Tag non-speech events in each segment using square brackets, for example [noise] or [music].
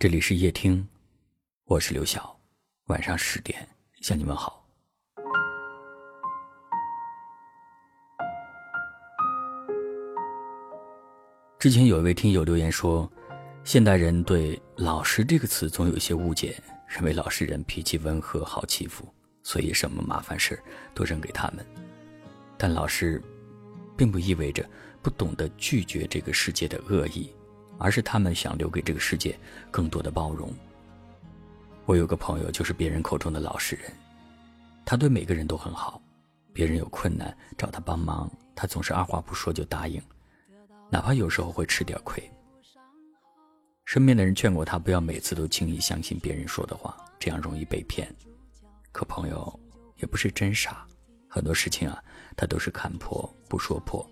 这里是夜听，我是刘晓。晚上十点向你们好。之前有一位听友留言说，现代人对“老实”这个词总有一些误解，认为老实人脾气温和、好欺负，所以什么麻烦事都扔给他们。但老实，并不意味着不懂得拒绝这个世界的恶意。而是他们想留给这个世界更多的包容。我有个朋友，就是别人口中的老实人，他对每个人都很好，别人有困难找他帮忙，他总是二话不说就答应，哪怕有时候会吃点亏。身边的人劝过他不要每次都轻易相信别人说的话，这样容易被骗。可朋友也不是真傻，很多事情啊，他都是看破不说破，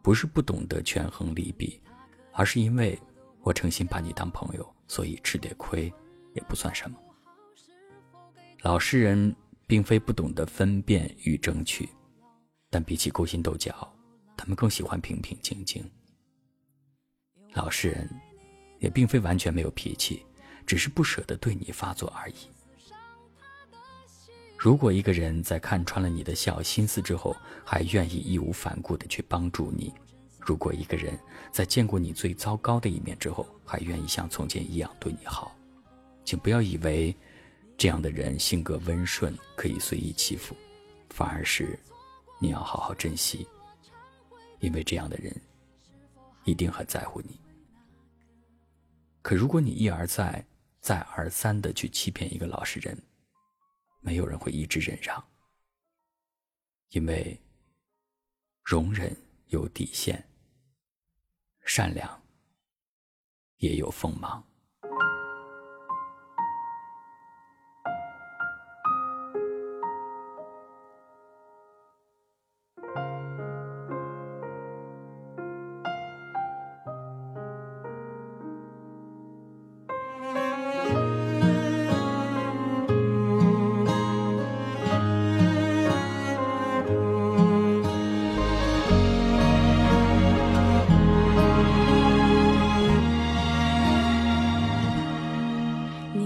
不是不懂得权衡利弊。而是因为我诚心把你当朋友，所以吃点亏也不算什么。老实人并非不懂得分辨与争取，但比起勾心斗角，他们更喜欢平平静静。老实人也并非完全没有脾气，只是不舍得对你发作而已。如果一个人在看穿了你的小心思之后，还愿意义无反顾地去帮助你，如果一个人在见过你最糟糕的一面之后，还愿意像从前一样对你好，请不要以为这样的人性格温顺，可以随意欺负，反而是你要好好珍惜，因为这样的人一定很在乎你。可如果你一而再、再而三的去欺骗一个老实人，没有人会一直忍让，因为容忍有底线。善良也有锋芒。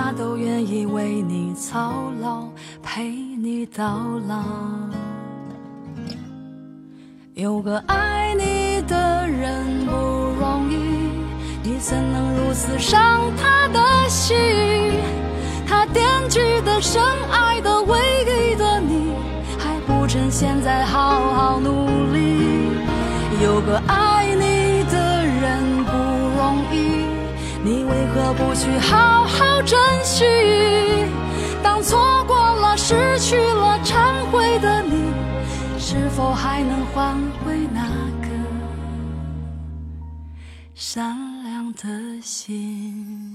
他都愿意为你操劳，陪你到老。有个爱你的人不容易，你怎能如此伤他的心？他惦记的、深爱的、唯一的你，还不趁现在好好努力。有个爱你的人不容易。你为何不去好好珍惜？当错过了、失去了、忏悔的你，是否还能换回那颗 [laughs] 善良的心？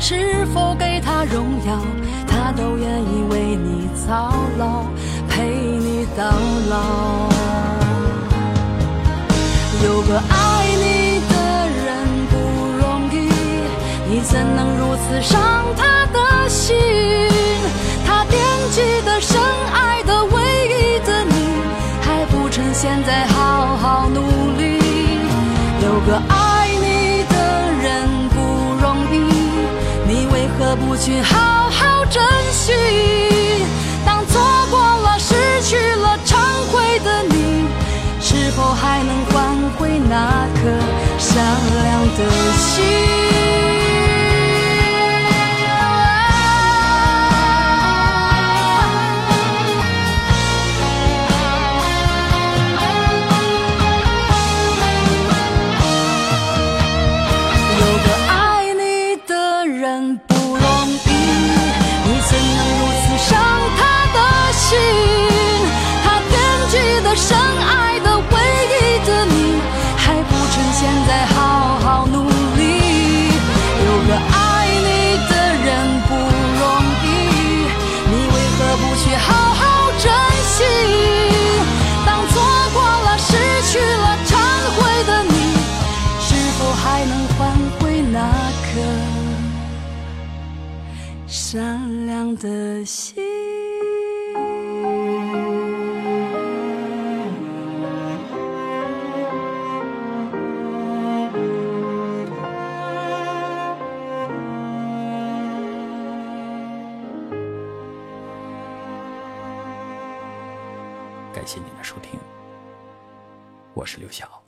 是否给他荣耀。他都愿意为你操劳，陪你到老。有个爱你的人不容易，你怎能如此伤他的心？去好好珍惜。当错过了、失去了、忏悔的你，是否还能换回那颗善良的心？感谢您的收听，我是刘晓。